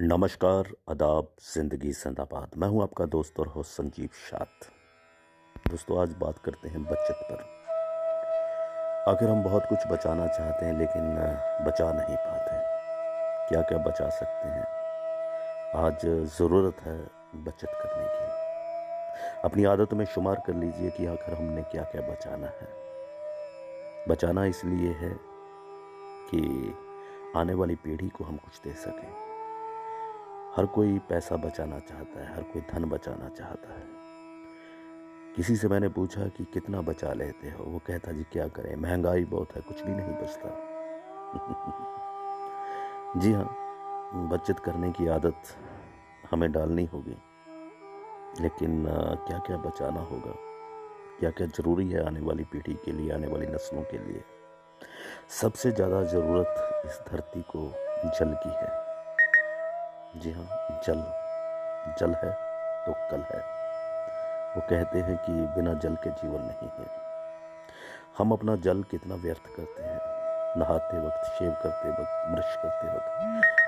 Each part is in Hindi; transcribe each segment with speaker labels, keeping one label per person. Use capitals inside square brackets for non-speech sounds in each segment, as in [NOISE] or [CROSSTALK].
Speaker 1: नमस्कार, आदाब, ज़िंदगी जिंदाबाद। मैं हूँ आपका दोस्त और होस्ट संजीव शात। दोस्तों, आज बात करते हैं बचत पर। आखिर हम बहुत कुछ बचाना चाहते हैं, लेकिन बचा नहीं पाते क्या क्या बचा सकते हैं? आज ज़रूरत है बचत करने की। अपनी आदतों में शुमार कर लीजिए कि आखिर हमने क्या क्या बचाना है। बचाना इसलिए है कि आने वाली पीढ़ी को हम कुछ दे सकें। हर कोई पैसा बचाना चाहता है, हर कोई धन बचाना चाहता है। किसी से मैंने पूछा कि कितना बचा लेते हो? वो कहता, जी क्या करें? महँगाई बहुत है, कुछ भी नहीं बचता। [LAUGHS] जी हाँ बचत करने की आदत हमें डालनी होगी, लेकिन क्या क्या बचाना होगा? क्या क्या ज़रूरी है आने वाली पीढ़ी के लिए, आने वाली नस्लों के लिए? सबसे ज़्यादा ज़रूरत इस धरती को जल की है। जी हाँ जल जल है तो कल है। वो कहते हैं कि बिना जल के जीवन नहीं है। हम अपना जल कितना व्यर्थ करते हैं। नहाते वक्त शेव करते वक्त, ब्रश करते वक्त।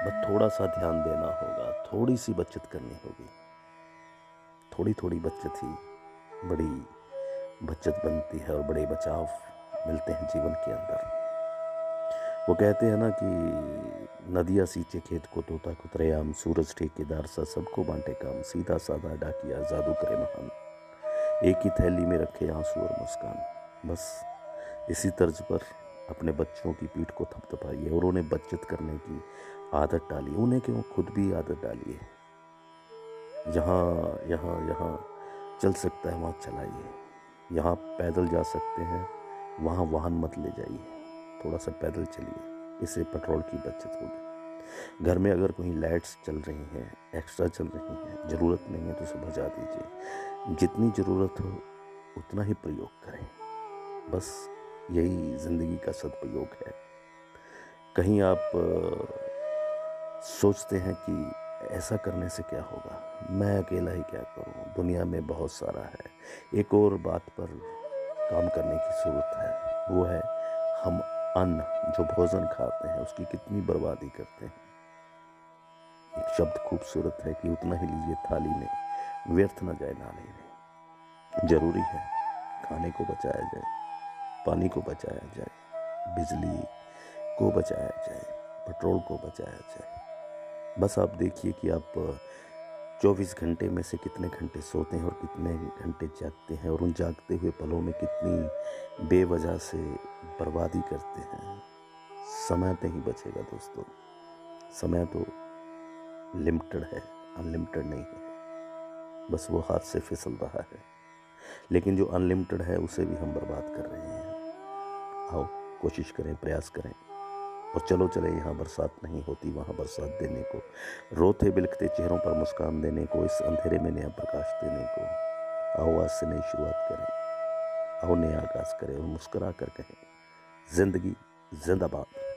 Speaker 1: बस थोड़ा सा ध्यान देना होगा, थोड़ी सी बचत करनी होगी। थोड़ी थोड़ी बचत ही बड़ी बचत बनती है और बड़े बचाव मिलते हैं जीवन के अंदर। वो कहते हैं ना कि नदिया सींचे खेत को तोता कुतरेआम सूरज ठेकेदार, सा सबको बांटे काम, सीधा साधा डाकिया, जादू करे महान। एक ही थैली में रखे आँसू और मुस्कान। बस इसी तर्ज पर अपने बच्चों की पीठ को थपथपाइए और उन्हें बचत करने की आदत डालिए। उन्हें क्यों? खुद भी आदत डालिए। जहाँ, यहाँ यहाँ चल सकता है, वहाँ चलाइए। यहाँ पैदल जा सकते हैं, वहाँ वाहन मत ले जाइए। थोड़ा सा पैदल चलिए। इससे पेट्रोल की बचत होगी। घर में अगर कोई लाइट्स चल रही हैं, एक्स्ट्रा चल रही हैं, ज़रूरत नहीं है तो उसे भजा दीजिए। जितनी ज़रूरत हो, उतना ही प्रयोग करें। बस यही ज़िंदगी का सदप्रयोग है। कहीं आप सोचते हैं कि ऐसा करने से क्या होगा? मैं अकेला ही क्या करूँ? दुनिया में बहुत सारा है। एक और बात पर काम करने की ज़रूरत है। वो है, हम अन्न जो भोजन खाते हैं, उसकी कितनी बर्बादी करते हैं। एक शब्द खूबसूरत है कि उतना ही लीजिए थाली में, व्यर्थ न जाए नाली में। ज़रूरी है खाने को बचाया जाए, पानी को बचाया जाए, बिजली को बचाया जाए, पेट्रोल को बचाया जाए। बस आप देखिए कि आप चौबीस घंटे में से कितने घंटे सोते हैं और कितने घंटे जागते हैं और उन जागते हुए पलों में कितनी बेवजह से बर्बादी करते हैं। समय नहीं बचेगा दोस्तों। समय तो लिमिटेड है अनलिमिटेड नहीं है। बस वो हाथ से फिसल रहा है। लेकिन जो अनलिमिटेड है, उसे भी हम बर्बाद कर रहे हैं। आओ, कोशिश करें, प्रयास करें। और चलो चले, यहाँ बरसात नहीं होती, वहाँ बरसात देने को। रोते बिलखते चेहरों पर मुस्कान देने को, इस अंधेरे में नया प्रकाश देने को। आओ, आज से नई शुरुआत करें। आओ, नया आगाज़ करें और मुस्करा कर कहें, ज़िंदगी जिंदाबाद।